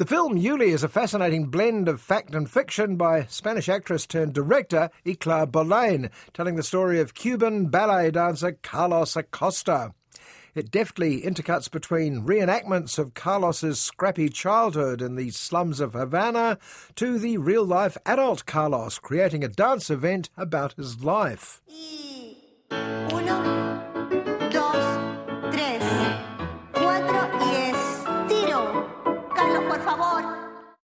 The film Yuli is a fascinating blend of fact and fiction by Spanish actress turned director Icíar Bollaín, telling the story of Cuban ballet dancer Carlos Acosta. It deftly intercuts between reenactments of Carlos's scrappy childhood in the slums of Havana to the real life adult Carlos, creating a dance event about his life.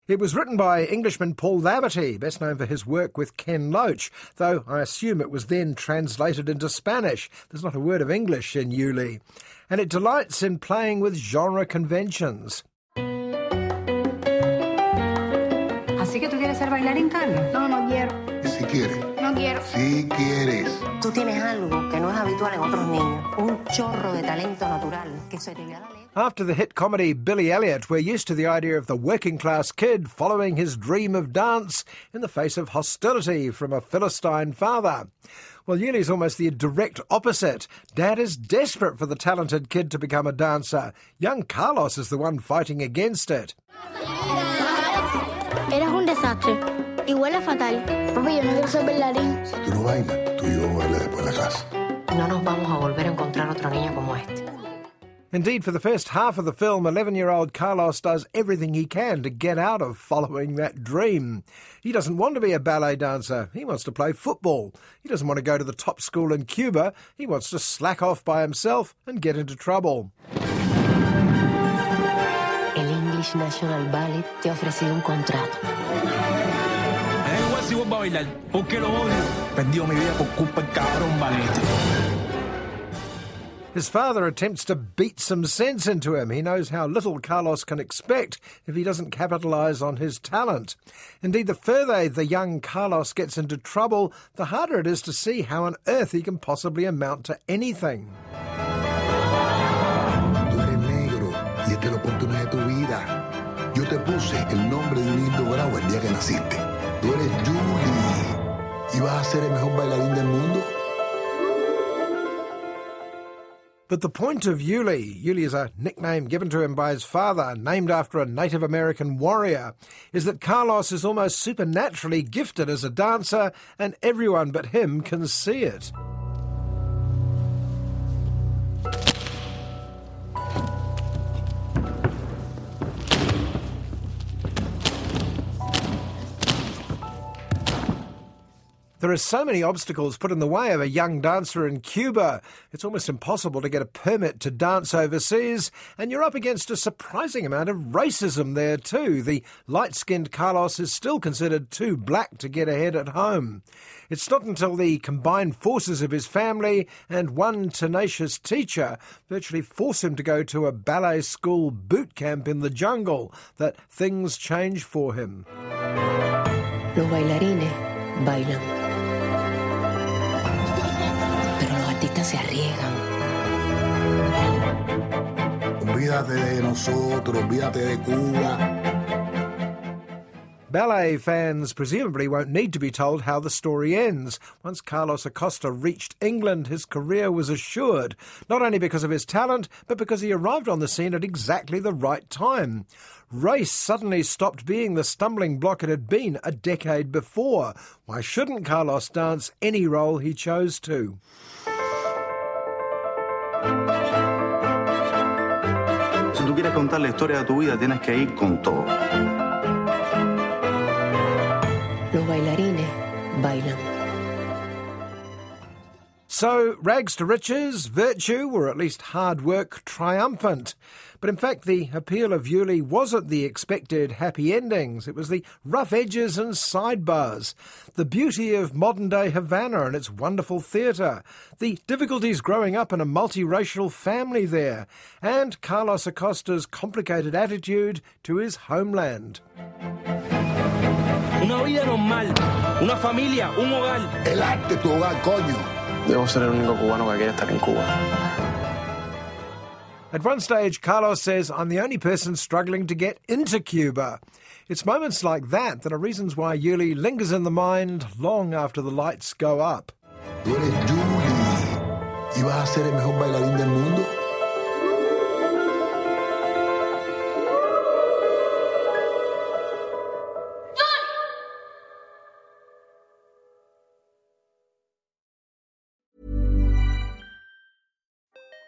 It was written by Englishman Paul Laverty, best known for his work with Ken Loach, though I assume it was then translated into Spanish. There's not a word of English in Yuli. And it delights in playing with genre conventions. Así que tú quieres ser bailarín, Carlos. No, no quiero. Si quieres. No quiero. Si quieres. Tú tienes algo que no es habitual en otros niños. Un chorro de talento natural que se te da. After the hit comedy Billy Elliot, we're used to the idea of the working class kid following his dream of dance in the face of hostility from a Philistine father. Well, Yuli's almost the direct opposite. Dad is desperate for the talented kid to become a dancer. Young Carlos is the one fighting against it. Eres un desastre. Y huele fatal. Papi, yo no quiero ser bailarín. Si tú no bailas, tú y yo bailas después de la casa. No nos vamos a volver a encontrar otro niño como este. Indeed, for the first half of the film, 11 year old Carlos does everything he can to get out of following that dream. He doesn't want to be a ballet dancer, he wants to play football. He doesn't want to go to the top school in Cuba, he wants to slack off by himself and get into trouble. El English National Ballet te ha ofrecido un contrato. Es igual si vuelvo a bailar, porque lo odio. Perdido mi vida por culpa del cabrón ballet. His father attempts to beat some sense into him. He knows how little Carlos can expect if he doesn't capitalise on his talent. Indeed, the further the young Carlos gets into trouble, the harder it is to see how on earth he can possibly amount to anything. Tú eres negro y esta es la oportunidad de tu vida. Yo te puse el nombre de un indio bravo el día que naciste. Tú eres Yuli y vas a ser el mejor bailarín del mundo. But the point of Yuli, Yuli is a nickname given to him by his father, named after a Native American warrior, is that Carlos is almost supernaturally gifted as a dancer, and everyone but him can see it. There are so many obstacles put in the way of a young dancer in Cuba. It's almost impossible to get a permit to dance overseas, and you're up against a surprising amount of racism there too. The light skinned Carlos is still considered too black to get ahead at home. It's not until the combined forces of his family and one tenacious teacher virtually force him to go to a ballet school boot camp in the jungle that things change for him. Los bailarines bailan. Pero se arriesgan. Olvídate de nosotros, olvídate de Cuba. Ballet fans presumably won't need to be told how the story ends. Once Carlos Acosta reached England, his career was assured, not only because of his talent, but because he arrived on the scene at exactly the right time. Race suddenly stopped being the stumbling block it had been a decade before. Why shouldn't Carlos dance any role he chose to? Si tú quieres contar la historia de tu vida, tienes que ir con todo. So, rags to riches, virtue, or at least hard work, triumphant. But in fact, the appeal of Yuli wasn't the expected happy endings. It was the rough edges and sidebars, the beauty of modern day Havana and its wonderful theatre, the difficulties growing up in a multiracial family there, and Carlos Acosta's complicated attitude to his homeland. Una vida normal, una familia, un hogar. El arte, tu hogar, coño. Debo ser el único cubano que quiere estar en Cuba. At one stage, Carlos says, I'm the only person struggling to get into Cuba. It's moments like that that are reasons why Yuli lingers in the mind long after the lights go up. Tú eres Yuli. ¿Y vas a ser el mejor bailarín del mundo?